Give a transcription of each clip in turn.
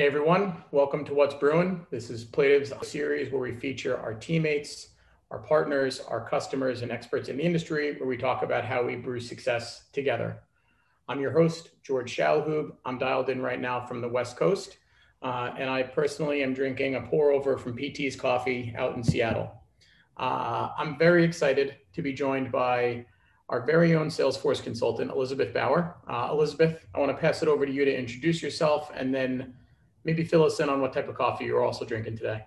Hey everyone, welcome to What's Brewing. This is Plative's series where we feature our teammates, our partners, our customers, and experts in the industry where we talk about how we brew success together. I'm your host, George Shalhoub. I'm dialed in right now from the West Coast, uh, and I personally am drinking a pour over from PT's Coffee out in Seattle. Uh, I'm very excited to be joined by our very own Salesforce consultant, Elizabeth Bauer. Uh, Elizabeth, I want to pass it over to you to introduce yourself and then maybe fill us in on what type of coffee you're also drinking today.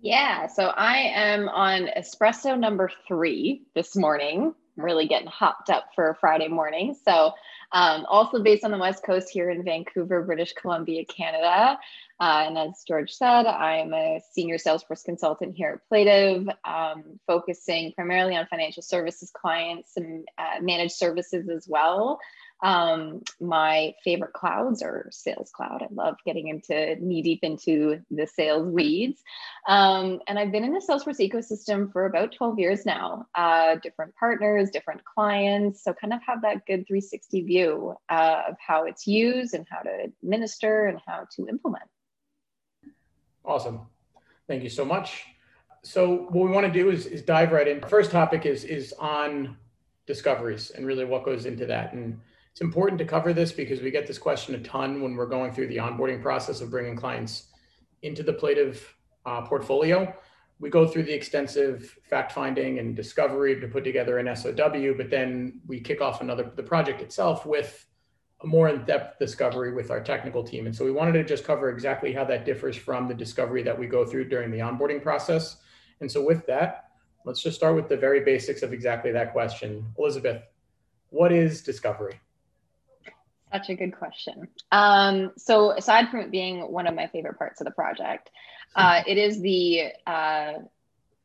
Yeah, so I am on espresso number three this morning. I'm really getting hopped up for Friday morning. So, um, also based on the West Coast here in Vancouver, British Columbia, Canada. Uh, and as George said, I'm a senior Salesforce consultant here at Plative, um, focusing primarily on financial services clients and uh, managed services as well. Um, my favorite clouds are Sales Cloud. I love getting into knee deep into the sales weeds. Um, and I've been in the Salesforce ecosystem for about 12 years now, uh, different partners, different clients. So, kind of have that good 360 view uh, of how it's used and how to administer and how to implement. Awesome. Thank you so much. So, what we want to do is, is dive right in. First topic is, is on discoveries and really what goes into that. And it's important to cover this because we get this question a ton when we're going through the onboarding process of bringing clients into the Plative uh, portfolio. We go through the extensive fact finding and discovery to put together an SOW, but then we kick off another the project itself with a more in-depth discovery with our technical team. And so we wanted to just cover exactly how that differs from the discovery that we go through during the onboarding process. And so with that, let's just start with the very basics of exactly that question. Elizabeth, what is discovery? Such a good question. Um, so, aside from it being one of my favorite parts of the project, uh, it is the uh,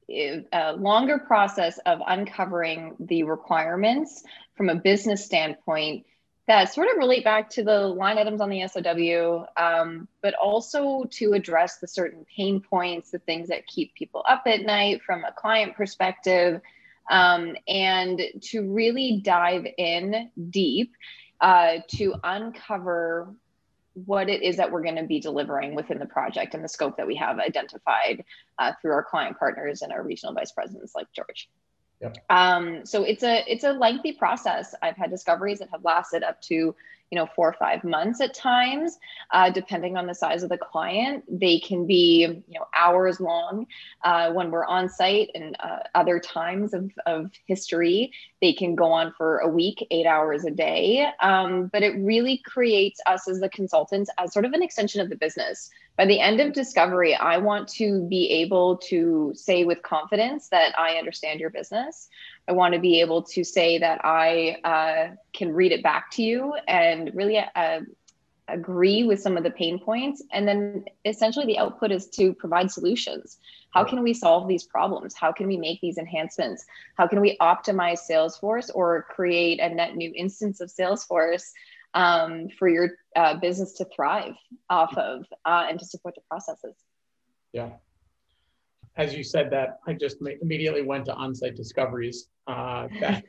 a longer process of uncovering the requirements from a business standpoint that sort of relate back to the line items on the SOW, um, but also to address the certain pain points, the things that keep people up at night from a client perspective, um, and to really dive in deep uh, to uncover what it is that we're going to be delivering within the project and the scope that we have identified uh, through our client partners and our regional vice presidents like George. Yep. Um, so it's a it's a lengthy process. I've had discoveries that have lasted up to you know four or five months at times uh, depending on the size of the client. They can be you know hours long uh, when we're on site and uh, other times of, of history. They can go on for a week eight hours a day. Um, but it really creates us as the consultants as sort of an extension of the business. By the end of discovery i want to be able to say with confidence that i understand your business I want to be able to say that I uh, can read it back to you and really uh, agree with some of the pain points. And then essentially the output is to provide solutions. How can we solve these problems? How can we make these enhancements? How can we optimize Salesforce or create a net new instance of Salesforce um, for your uh, business to thrive off of uh, and to support the processes? Yeah as you said that, I just immediately went to on-site discoveries uh, back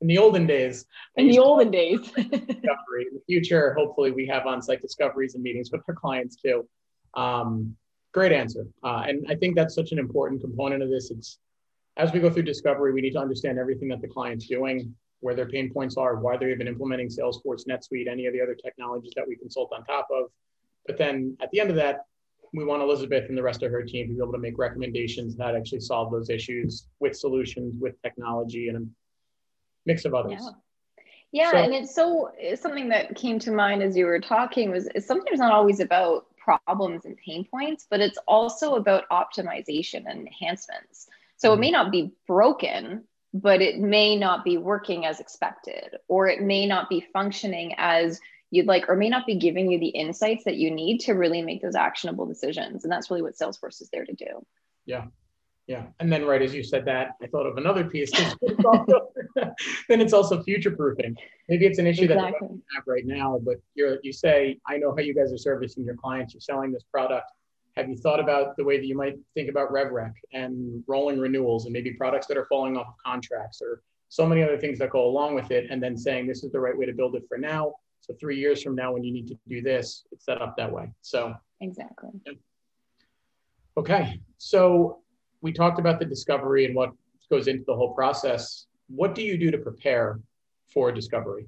in the olden days. In the olden days. discovery. In the future, hopefully, we have on-site discoveries and meetings with our clients too. Um, great answer, uh, and I think that's such an important component of this. It's as we go through discovery, we need to understand everything that the client's doing, where their pain points are, why they're even implementing Salesforce, NetSuite, any of the other technologies that we consult on top of. But then at the end of that, we want Elizabeth and the rest of her team to be able to make recommendations that actually solve those issues with solutions, with technology, and a mix of others. Yeah. Yeah, so, and it's so it's something that came to mind as you were talking was it's sometimes not always about problems and pain points, but it's also about optimization and enhancements. So mm-hmm. it may not be broken, but it may not be working as expected, or it may not be functioning as you'd like or may not be giving you the insights that you need to really make those actionable decisions. And that's really what salesforce is there to do. Yeah. Yeah. And then right as you said that i thought of another piece it's also, then it's also future proofing maybe it's an issue exactly. that you have right now but you're you say i know how you guys are servicing your clients. You're selling this product. Have you thought about the way that you might think about RevRec and rolling renewals and maybe products that are falling off of contracts or so many other things that go along with it? And then saying this is the right way to build it for now So three years from now, when you need to do this, it's set up that way. So exactly. Yeah. Okay, so we talked about the discovery and what goes into the whole process. What do you do to prepare for discovery?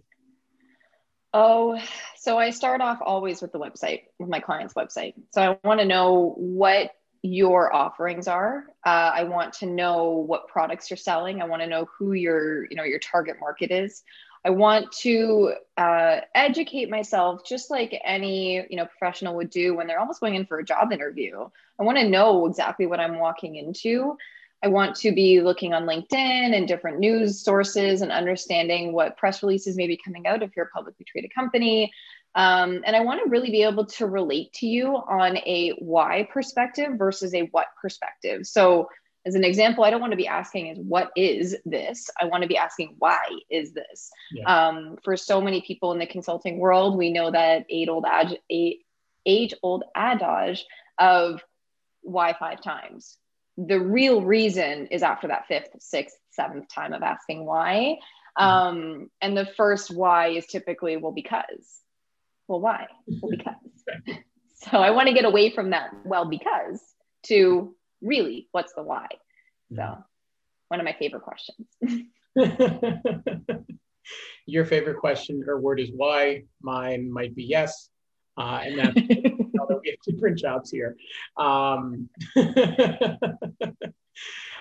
Oh, so I start off always with the website, with my client's website. So I want to know what your offerings are. Uh, I want to know what products you're selling. I want to know who your, you know, your target market is. I want to uh, educate myself just like any you know professional would do when they're almost going in for a job interview. I want to know exactly what I'm walking into. I want to be looking on LinkedIn and different news sources and understanding what press releases may be coming out if you're a publicly traded company. Um, and I want to really be able to relate to you on a why perspective versus a what perspective. So, as an example, I don't want to be asking is what is this? I want to be asking why is this? Yeah. Um, for so many people in the consulting world, we know that age old age old adage of why five times the real reason is after that fifth, sixth, seventh time of asking why. Mm-hmm. Um, and the first why is typically, well, because. Well, why? Well, because. so I want to get away from that, well, because, to really, what's the why? So, one of my favorite questions. Your favorite question or word is why. Mine might be yes. Uh, and that's although we have different jobs here. Um,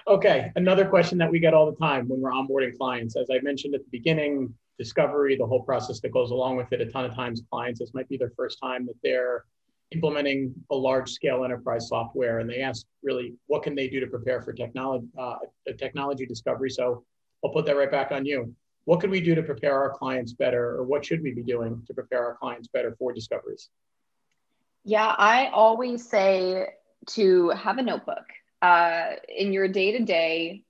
okay, another question that we get all the time when we're onboarding clients. As I mentioned at the beginning, discovery, the whole process that goes along with it. A ton of times, clients, this might be their first time that they're implementing a large scale enterprise software and they ask really what can they do to prepare for technology uh, technology discovery so i'll put that right back on you what could we do to prepare our clients better or what should we be doing to prepare our clients better for discoveries yeah, I always say to have a notebook uh, in your day to day.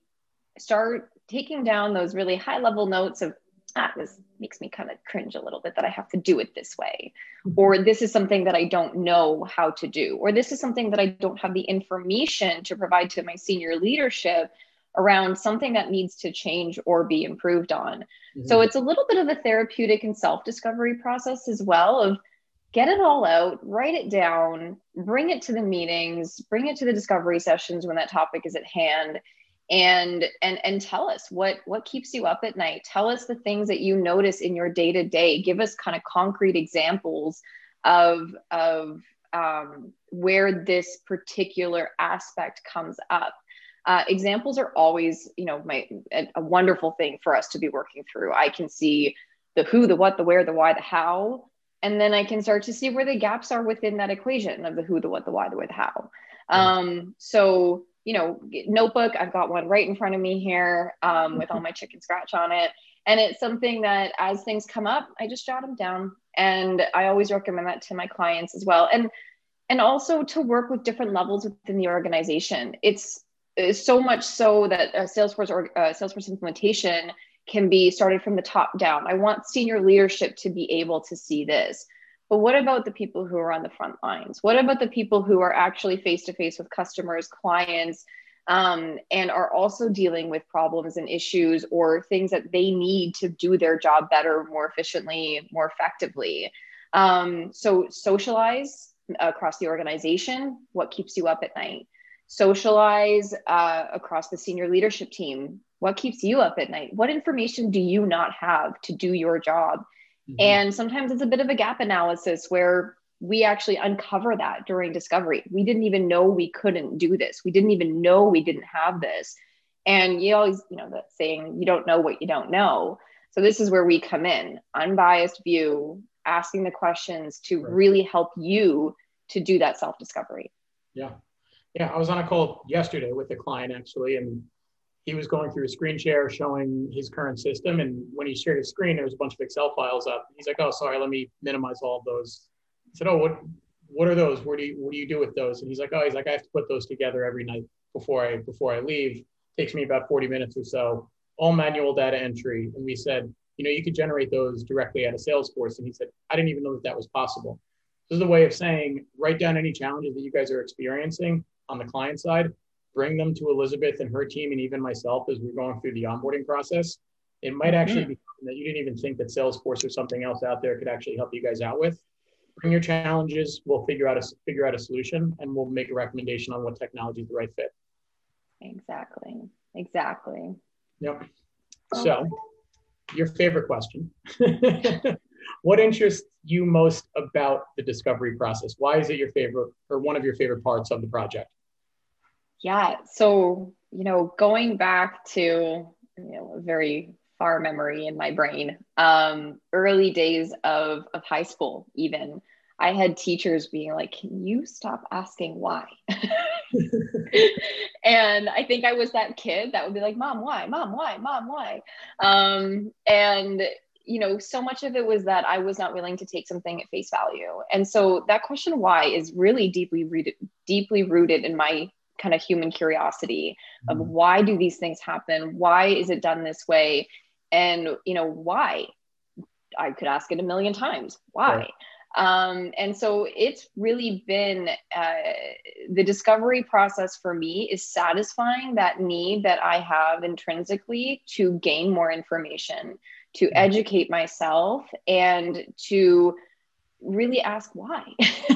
Start taking down those really high level notes of ah, this makes me kind of cringe a little bit that I have to do it this way, mm-hmm. or this is something that I don't know how to do, or this is something that I don't have the information to provide to my senior leadership around something that needs to change or be improved on. Mm-hmm. So it's a little bit of a therapeutic and self discovery process as well of get it all out, write it down, bring it to the meetings, bring it to the discovery sessions when that topic is at hand and and and tell us what what keeps you up at night. Tell us the things that you notice in your day to day give us kind of concrete examples of of um, where this particular aspect comes up. Uh, examples are always you know my a, a wonderful thing for us to be working through. I can see the who the what the where the why the how and then I can start to see where the gaps are within that equation of the who, the what, the why, the where, the how. Um, so, you know, notebook, I've got one right in front of me here um, with all my chicken scratch on it. And it's something that as things come up, I just jot them down. And I always recommend that to my clients as well. And and also to work with different levels within the organization. It's, it's so much so that a Salesforce or uh, Salesforce implementation can be started from the top down. I want senior leadership to be able to see this. But what about the people who are on the front lines? What about the people who are actually face to face with customers, clients, um, and are also dealing with problems and issues or things that they need to do their job better, more efficiently, more effectively? Um, so, socialize across the organization what keeps you up at night socialize uh, across the senior leadership team what keeps you up at night? What information do you not have to do your job? Mm-hmm. And sometimes it's a bit of a gap analysis where we actually uncover that during discovery. We didn't even know we couldn't do this. We didn't even know we didn't have this. And you always, you know, that saying, you don't know what you don't know. So this is where we come in, unbiased view, asking the questions to right. really help you to do that self discovery. Yeah. Yeah. I was on a call yesterday with a client actually, and he was going through a screen share showing his current system. And when he shared his screen, there was a bunch of Excel files up. He's like, oh, sorry, let me minimize all of those. I said, oh, what, what are those? What do you, what do you do with those? And he's like, oh, he's like, I have to put those together every night before I, before I leave. Takes me about 40 minutes or so, all manual data entry. And we said, you know, you could generate those directly out of Salesforce. And he said, I didn't even know that that was possible. This is a way of saying, write down any challenges that you guys are experiencing on the client side bring them to Elizabeth and her team, and even myself as we're going through the onboarding process. It might mm-hmm. actually be that you didn't even think that Salesforce or something else out there could actually help you guys out with. Bring your challenges. We'll figure out a figure out a solution, and we'll make a recommendation on what technology is the right fit. Exactly. Exactly. Yep. Um, so, your favorite question. what interests you most about the discovery process? Why is it your favorite or one of your favorite parts of the project? Yeah. So, you know, going back to, you know, a very far memory in my brain, um, early days of, of high school, even, I had teachers being like, Can you stop asking why? and I think I was that kid that would be like, Mom, why? Mom, why? Mom, why? Um, and you know, so much of it was that I was not willing to take something at face value. And so that question why is really deeply rooted, deeply rooted in my kind of human curiosity of mm-hmm. why do these things happen? Why is it done this way? And you know, why? I could ask it a million times. Why? Right. Um, and so it's really been uh, the discovery process for me is satisfying that need that I have intrinsically to gain more information, to mm-hmm. educate myself, and to really ask why.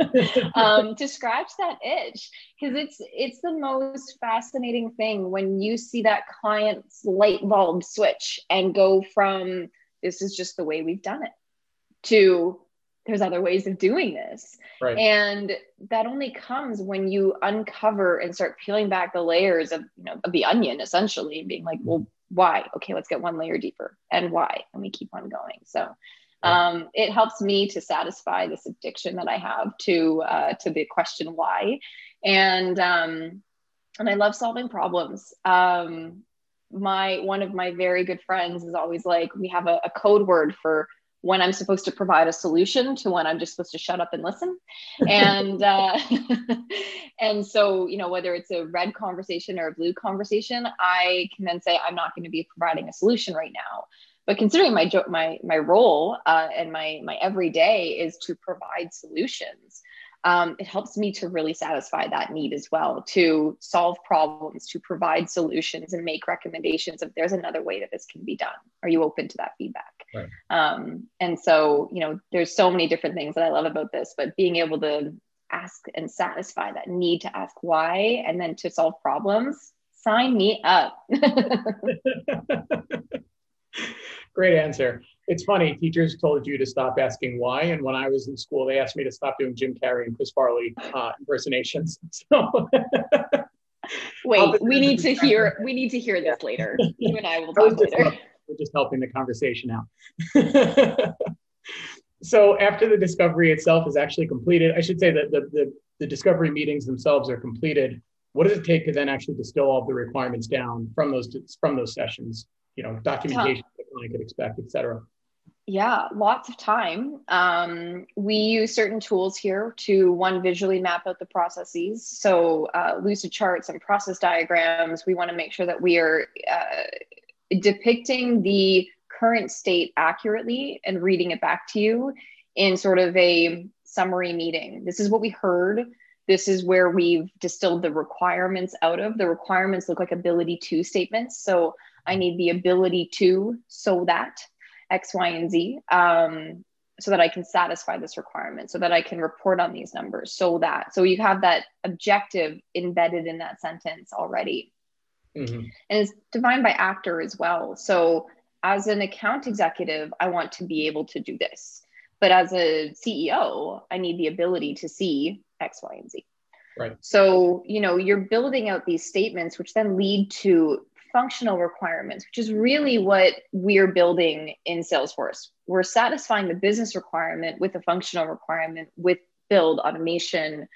um, to scratch that itch because it's it's the most fascinating thing when you see that client's light bulb switch and go from this is just the way we've done it to there's other ways of doing this. Right. And that only comes when you uncover and start peeling back the layers of, you know, of the onion essentially and being like, well, why? Okay, let's get one layer deeper. And why? And we keep on going. So um, it helps me to satisfy this addiction that I have to uh, to the question why. And um, and I love solving problems. Um, my one of my very good friends is always like, we have a, a code word for when I'm supposed to provide a solution to when I'm just supposed to shut up and listen. And uh, and so you know whether it's a red conversation or a blue conversation, I can then say I'm not going to be providing a solution right now. But considering my my my role uh, and my my everyday is to provide solutions, um, it helps me to really satisfy that need as well to solve problems to provide solutions and make recommendations if there's another way that this can be done. Are you open to that feedback? Right. um, and so you know there's so many different things that i love about this but being able to ask and satisfy that need to ask why and then to solve problems sign me up great answer it's funny. Teachers told you to stop asking why, and when I was in school, they asked me to stop doing Jim Carrey and Chris Farley uh, impersonations. So. Wait, we need to hear. We need to hear this later. You and I will talk later. We're just helping the conversation out. so after the discovery itself is actually completed, I should say that the, the, the discovery meetings themselves are completed. What does it take to then actually distill all the requirements down from those from those sessions? You know, documentation the client could expect, et cetera. Yeah, lots of time. Um, we use certain tools here to one visually map out the processes. So uh, Lucidcharts and process diagrams. We want to make sure that we are uh, depicting the current state accurately and reading it back to you in sort of a summary meeting. This is what we heard. This is where we've distilled the requirements out of. The requirements look like ability to statements. So I need the ability to, so that X, Y, and Z, um, so that I can satisfy this requirement, so that I can report on these numbers, so that. So you have that objective embedded in that sentence already. Mm-hmm. And it's defined by actor as well. So as an account executive, I want to be able to do this. But as a CEO, I need the ability to see X, Y, and Z. Right. So, you know, you're building out these statements, which then lead to functional requirements, which is really what we're building in Salesforce. We're satisfying the business requirement with a functional requirement with build, automation,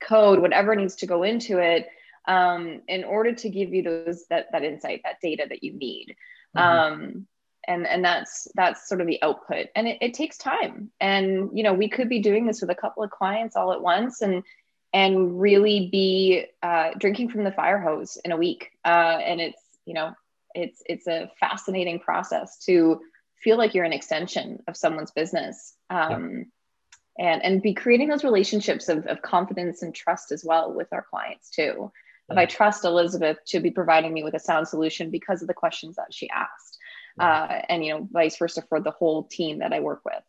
code, whatever needs to go into it um, in order to give you those that, that insight, that data that you need. Mm-hmm. Um, and and that's that's sort of the output and it, it takes time and you know we could be doing this with a couple of clients all at once and and really be uh, drinking from the fire hose in a week uh, and it's you know it's it's a fascinating process to feel like you're an extension of someone's business um, yeah. and and be creating those relationships of, of confidence and trust as well with our clients too yeah. if i trust elizabeth to be providing me with a sound solution because of the questions that she asked uh, and you know vice versa for the whole team that I work with.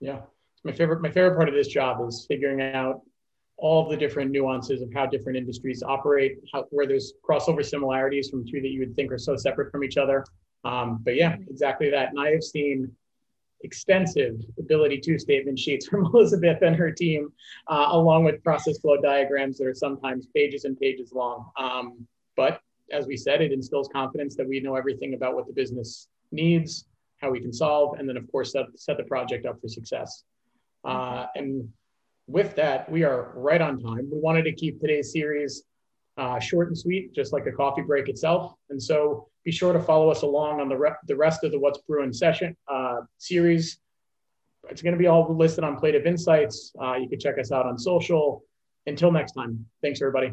Yeah, my favorite my favorite part of this job is figuring out all the different nuances of how different industries operate, how, where there's crossover similarities from two that you would think are so separate from each other. Um, but yeah, exactly that. And I have seen extensive ability to statement sheets from Elizabeth and her team, uh, along with process flow diagrams that are sometimes pages and pages long. Um, but as we said, it instills confidence that we know everything about what the business needs, how we can solve, and then of course set, set the project up for success. Uh, and with that, we are right on time. We wanted to keep today's series uh, short and sweet, just like a coffee break itself. And so be sure to follow us along on the, re- the rest of the What's Brewing session uh, series. It's going to be all listed on Plative Insights. Uh, you can check us out on social. Until next time, thanks everybody.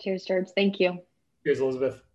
Cheers, George. Thank you. Cheers, Elizabeth.